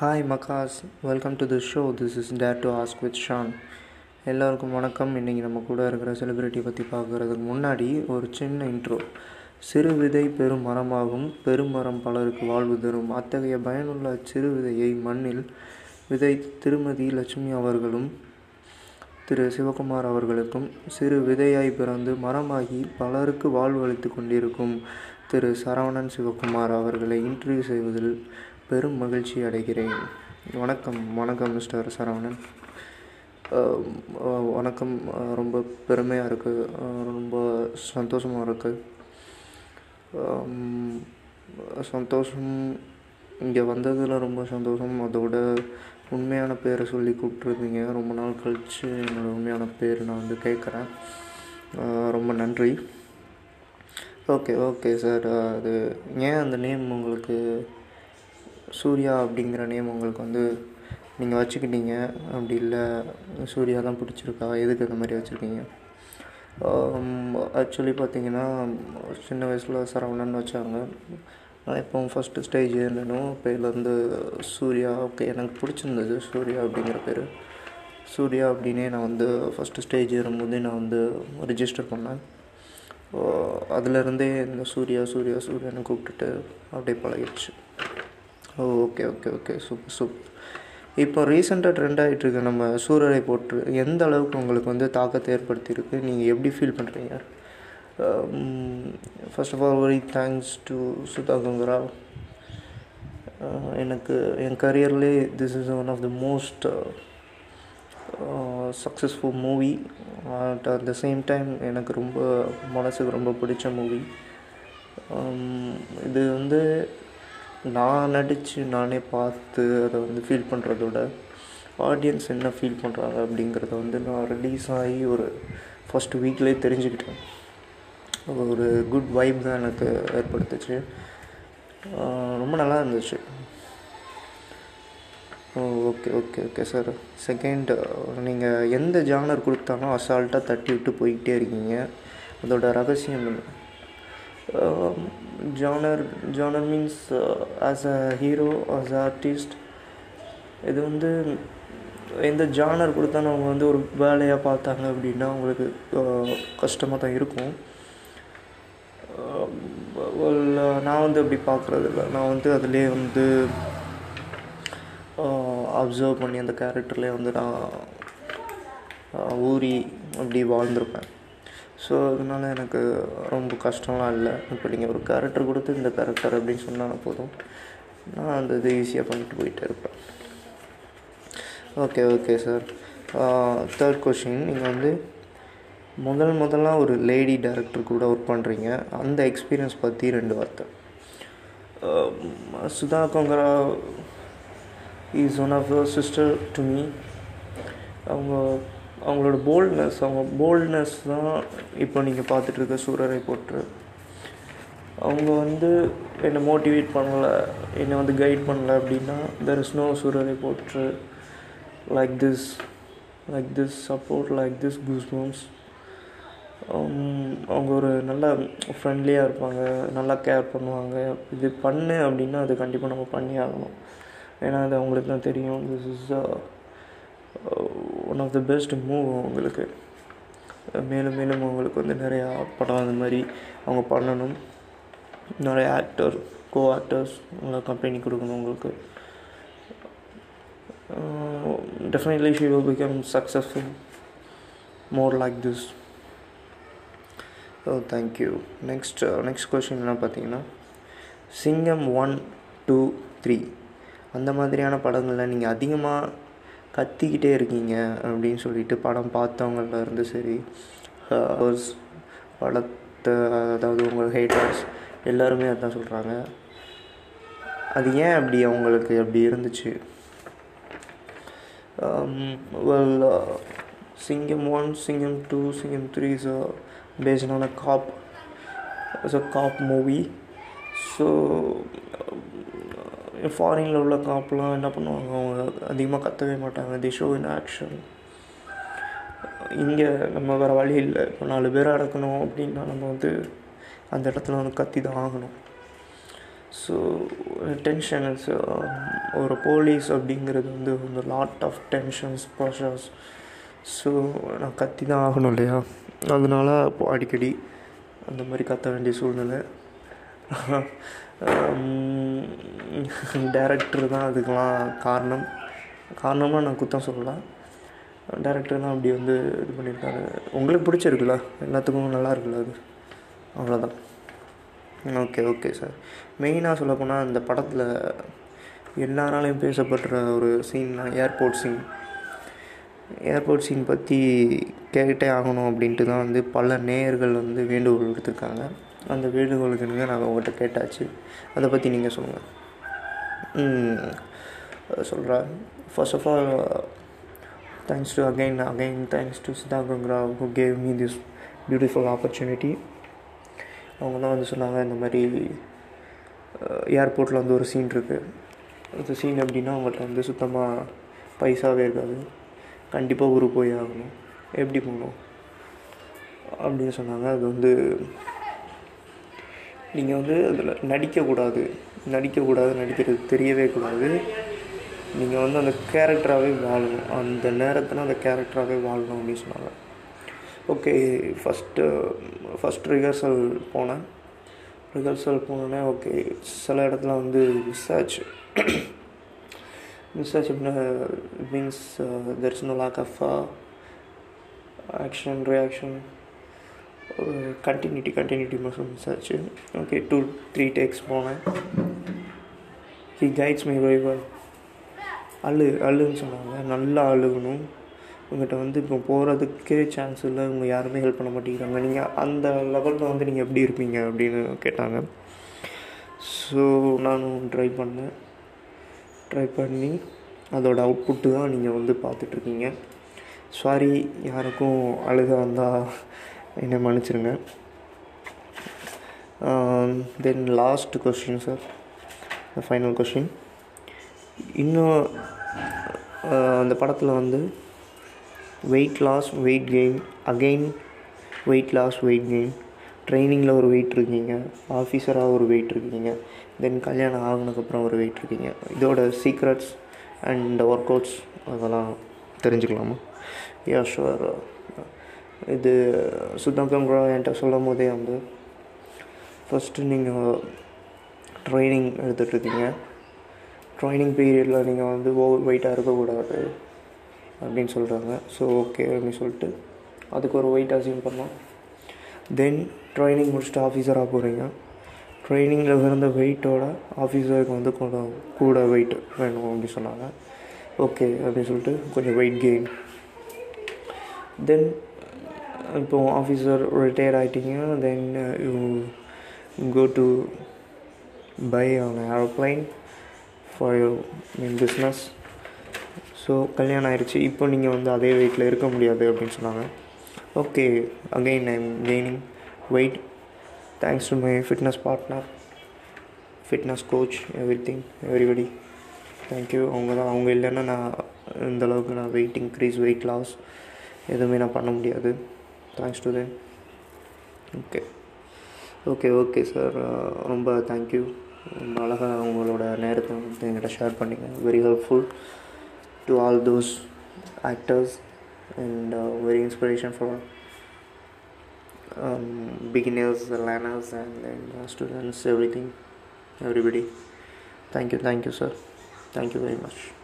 Hi macaws welcome to the show this is dare to ask with Shaan எல்லாருக்கும் வணக்கம். இன்றைக்கி நம்ம கூட இருக்கிற செலிப்ரிட்டி பற்றி பார்க்குறதுக்கு முன்னாடி ஒரு சின்ன இன்ட்ரோ சிறு விதை பெரும் மரமாகும். பெருமரம் பலருக்கு வாழ்வு தரும். அத்தகைய பயனுள்ள சிறு விதையை மண்ணில் விதை திருமதி லட்சுமி அவர்களும் திரு சிவகுமார் அவர்களுக்கும் சிறு விதையாய் பிறந்து மரமாகி பலருக்கு வாழ்வு அளித்து கொண்டிருக்கும் திரு சரவணன் சிவகுமார் அவர்களை இன்டர்வியூ செய்வதில் பெரும் மகிழ்ச்சி அடைகிறேன். வணக்கம் வணக்கம் மிஸ்டர் சரவணன். வணக்கம் ரொம்ப பெருமையாக இருக்குது ரொம்ப சந்தோஷமாக இருக்குது சந்தோஷம் இங்கே வந்ததில் ரொம்ப சந்தோஷம். அதோட உண்மையான பேரை சொல்லி கூப்பிட்ருந்தீங்க ரொம்ப நாள் கழித்து என்னோடய உண்மையான பேர் நான் வந்து கேட்குறேன். ரொம்ப நன்றி. ஓகே ஓகே சார் அது ஏன் அந்த நேம் உங்களுக்கு சூர்யா அப்படிங்கிற நேம் உங்களுக்கு வந்து நீங்கள் வச்சுக்கிட்டீங்க. அப்படி இல்லை சூர்யா தான் பிடிச்சிருக்கா? எதுக்கு அந்த மாதிரி வச்சுருக்கீங்க? ஆக்சுவலி பார்த்தீங்கன்னா சின்ன வயசில் சரவணன் வச்சாங்க. நான் இப்போ ஃபஸ்ட்டு ஸ்டேஜ் ஏறினோ பேர்லேருந்து சூர்யா ஓகே எனக்கு பிடிச்சிருந்தது சூர்யா அப்படிங்கிற பேர். சூர்யா அப்படின்னே நான் வந்து ஃபஸ்ட்டு ஸ்டேஜ் ஏறும்போதே நான் வந்து ரிஜிஸ்டர் பண்ணேன். அதுலேருந்தே இந்த சூர்யா சூர்யா சூர்யான்னு கூப்பிட்டுட்டு அப்படியே பழகிடுச்சு. Okay okay okay. Super super. இப்போ ரீசெண்டாக ட்ரெண்ட் ஆகிட்டுருக்கு நம்ம சூரரை போட்டு எந்த அளவுக்கு உங்களுக்கு வந்து தாக்கத்தை ஏற்படுத்தியிருக்கு? நீங்கள் எப்படி ஃபீல் பண்ணுறீங்க first of all very thanks to Sudha Kongara எனக்கு என் கரியர்லே this is one of the most successful movie at at the same time எனக்கு ரொம்ப மனசுக்கு ரொம்ப பிடிச்ச மூவி இது வந்து நான் நடித்து நானே பார்த்து அதை வந்து ஃபீல் பண்ணுறதோட ஆடியன்ஸ் என்ன ஃபீல் பண்ணுறாங்க அப்படிங்கிறத வந்து நான் ரிலீஸ் ஆகி ஒரு ஃபஸ்ட் வீக்லேயே தெரிஞ்சுக்கிட்டேன். ஒரு குட் வைப் தான் எனக்கு ஏற்படுத்துச்சு. ரொம்ப நல்லா இருந்துச்சு. Okay okay okay sir second நீங்கள் எந்த ஜானர் கொடுத்தாலும் அசால்ட்டாக தட்டி விட்டு போய்கிட்டே இருக்கீங்க. அதோட ரகசியம் என்ன? Genre genre means as a hero as a artist இது வந்து எந்த ஜானர் கொடுத்தாலும் அவங்க வந்து ஒரு வேலையாக பார்த்தாங்க அப்படின்னா அவங்களுக்கு uh, கஷ்டமாக தான் இருக்கும். Um, uh, நான் வந்து அப்படி பார்க்குறது இல்லை. நான் வந்து அதிலே வந்து uh, அப்சர்வ் பண்ணி அந்த கேரக்டர்லேயே வந்து நான் ஊறி அப்படி வாழ்ந்திருப்பேன். ஸோ அதனால் எனக்கு ரொம்ப கஷ்டம்லாம் இல்லை. இப்போ நீங்கள் ஒரு கேரக்டர் கொடுத்து இந்த கேரக்டர் அப்படின்னு சொன்னால் போதும். நான் அந்த இது ஈஸியாக பண்ணிட்டு போயிட்டே இருப்பேன். Okay okay sir third question நீங்கள் வந்து முதல் முதலாக ஒரு லேடி டேரக்டர் கூட ஒர்க் பண்ணுறீங்க அந்த எக்ஸ்பீரியன்ஸ் பற்றி ரெண்டு வார்த்தை. Sudha Kongara is one of the sister to me அவங்க அவங்களோட போல்ட்னஸ் அவங்க போல்ட்னஸ் தான் இப்போ நீங்கள் பார்த்துட்ருக்க சூரரை போட்டு அவங்க வந்து என்னை மோட்டிவேட் பண்ணலை என்னை வந்து கைட் பண்ணலை அப்படின்னா there is no Soorarai Pottru like this like this support like this goosebumps அவங்க ஒரு நல்ல ஃப்ரெண்ட்லியாக இருப்பாங்க நல்லா கேர் பண்ணுவாங்க. இது பண்ணு அப்படின்னா அது கண்டிப்பாக நம்ம பண்ணி ஆகணும். ஏன்னா அது அவங்களுக்கு தான் தெரியும். This is one of the best move அவங்களுக்கு மேலும் மேலும் அவங்களுக்கு வந்து நிறையா படம் அந்த மாதிரி அவங்க பண்ணணும். நிறைய ஆக்டர் கோ ஆக்டர்ஸ் நல்லா கம்பெனி கொடுக்கணும் உங்களுக்கு. Definitely she will become successful more like this oh thank you next next question என்ன பார்த்தீங்கன்னா சிங்கம் ஒன் டூ த்ரீ அந்த மாதிரியான படங்களில் நீங்கள் அதிகமாக கத்திக்கிட்டே இருக்கீங்க அப்படின்னு சொல்லிட்டு படம் பார்த்தவங்கள இருந்து சரி படத்தை அதாவது உங்கள் ஹேட்டர்ஸ் எல்லாருமே அதான் சொல்கிறாங்க அது ஏன் அப்படி அவங்களுக்கு அப்படி இருந்துச்சு? Um, well uh, Singam one Singam two Singam three is based on a cop it's a cop movie so ஃபாரினில் உள்ள காப்பெலாம் என்ன பண்ணுவாங்க? அவங்க அதிகமாக கத்தவே மாட்டாங்க. தி ஷோ இன் ஆக்ஷன் இங்கே நம்ம வேறு வழி இல்லை. இப்போ நாலு பேர் அடக்கணும் அப்படின்னா நம்ம வந்து அந்த இடத்துல வந்து கத்தி தான் ஆகணும். ஸோ டென்ஷன்ஸ் um, ஒரு போலீஸ் அப்படிங்கிறது வந்து ஒரு lot of tensions pressures so நான் கத்தி தான் ஆகணும் இல்லையா? அதனால அடிக்கடி அந்த மாதிரி கத்த வேண்டிய சூழ்நிலை. டேரக்டர் தான் அதுக்கெலாம் காரணம். காரணமாக நான் குத்தம் சொல்லலாம் டேரக்டர் தான் அப்படி வந்து இது பண்ணியிருக்காரு. உங்களுக்கு பிடிச்சிருக்குல்ல? எல்லாத்துக்கும் நல்லா இருக்குல்ல அது? அவ்வளோதான் ஓகே ஓகே சார். மெயினாக சொல்லப்போனால் இந்த படத்தில் எல்லாராலையும் பேசப்படுற ஒரு சீன்னா ஏர்போர்ட் சீன் ஏர்போர்ட் சீன் பற்றி கேட்டே ஆகணும் அப்படின்ட்டு தான் வந்து பல நேயர்கள் வந்து வேண்டுகோள் எடுத்திருக்காங்க அந்த வேண்டுகோளுக்கு நாங்கள் உங்கள்கிட்ட கேட்டாச்சு. அதை பற்றி நீங்கள் சொல்லுங்கள் சொல்கிறேன் first of all thanks to again again thanks to Sudha Kongara who gave me this beautiful opportunity அவங்க தான் வந்து சொன்னாங்க இந்த மாதிரி ஏர்போர்ட்டில் வந்து ஒரு சீன் இருக்குது அந்த சீன் எப்படின்னா அவங்கள்ட்ட வந்து சுத்தமாக பைசாவே இருக்காது. கண்டிப்பாக ஊருக்கு போய் ஆகணும். எப்படி போகணும்? அப்படின்னு சொன்னாங்க. அது வந்து நீங்கள் வந்து அதில் நடிக்கக்கூடாது. நடிக்கக்கூடாது நடிக்கிறது தெரியவே கூடாது. நீங்கள் வந்து அந்த கேரக்டராகவே வாழணும். அந்த நேரத்தில் அந்த கேரக்டராகவே வாழணும் அப்படின்னு சொன்னாங்க. ஓகே ஃபஸ்ட்டு ஃபஸ்ட் ரிஹர்சல் போனேன். ரிஹர்சல் போனோடனே ஓகே சில இடத்துல வந்து ரிசர்ச் ரிசர்ச் எப்படின்னா means there is no lag of action reaction continuity continuity மட்டும் மிஸ் ஆச்சு ஓகே டூ த்ரீ டேக்ஸ் போனேன் ஹி கைட்ஸ் மை வெரி அழு அழுன்னு சொன்னாங்க. நல்லா அழுகணும். உங்கள்கிட்ட வந்து இப்போ போகிறதுக்கே சான்ஸ் இல்லை. இவங்க யாருமே ஹெல்ப் பண்ண மாட்டேங்கிறாங்க. நீங்கள் அந்த லெவலில் வந்து நீங்கள் எப்படி இருப்பீங்க அப்படின்னு கேட்டாங்க. ஸோ நானும் ட்ரை பண்ணேன். ட்ரை பண்ணி அதோடய அவுட்புட்டு தான் நீங்கள் வந்து பார்த்துட்ருக்கீங்க. சாரி யாருக்கும் அழுக வந்தால் என்னை மன்னிச்சிருங்க. Then last question sir final question இன்னும் uh, அந்த படத்தில் வந்து weight loss weight gain again weight loss weight gain ட்ரைனிங்கில் ஒரு வெயிட் இருக்கீங்க. ஆஃபீஸராக ஒரு வெயிட் இருக்கீங்க. தென் கல்யாணம் ஆகினதுக்கப்புறம் ஒரு வெயிட் இருக்கீங்க. இதோட சீக்ரெட்ஸ் அண்ட் ஒர்க் அவுட்ஸ் அதெல்லாம் தெரிஞ்சுக்கலாமா? யா ஷுவர் இது சுத்தம் கூட என்கிட்ட சொல்லும் போதே வந்து ஃபஸ்ட்டு நீங்கள் ட்ரைனிங் எடுத்துகிட்ருக்கீங்க ட்ரைனிங் பீரியடில் நீங்கள் வந்து ஓவர் வெயிட்டாக இருக்கக்கூடாது அப்படின்னு சொல்கிறாங்க ஸோ ஓகே அப்படின்னு சொல்லிட்டு அதுக்கு ஒரு வெயிட் அசியூம் பண்ணோம் தென் ட்ரைனிங் முடிச்சுட்டு ஆஃபீஸராக போகிறீங்க ட்ரைனிங்கில் இருந்த வெயிட்டோட ஆஃபீஸருக்கு வந்து கொஞ்சம் கூட வெயிட் வேணும் அப்படின்னு சொன்னாங்க. ஓகே அப்படின்னு சொல்லிட்டு கொஞ்சம் வெயிட் கெயின் தென் இப்போ officer retire ஆகிட்டீங்க then you go to buy on aeroplane for your mean business so கல்யாணம் ஆயிடுச்சு இப்போ நீங்கள் வந்து அதே வெயிட்டில் இருக்க முடியாது அப்படின்னு சொன்னாங்க. Okay again I'm gaining weight thanks to my fitness partner fitness coach everything everybody thank you அவங்க தான் அவங்க இல்லைன்னா நான் இந்தளவுக்கு நான் வெயிட் இன்க்ரீஸ் வெயிட் லாஸ் எதுவுமே நான் பண்ண முடியாது. Thanks to then okay okay okay sir ரொம்ப தேங்க்யூ ரொம்ப அழகாக உங்களோட நேரத்தை வந்து என்கிட்ட ஷேர் பண்ணிங்க. Very helpful to all those actors and very inspiration for um, beginners, learners, and then uh, students, everything, everybody. Thank you, thank you, sir. Thank you very much.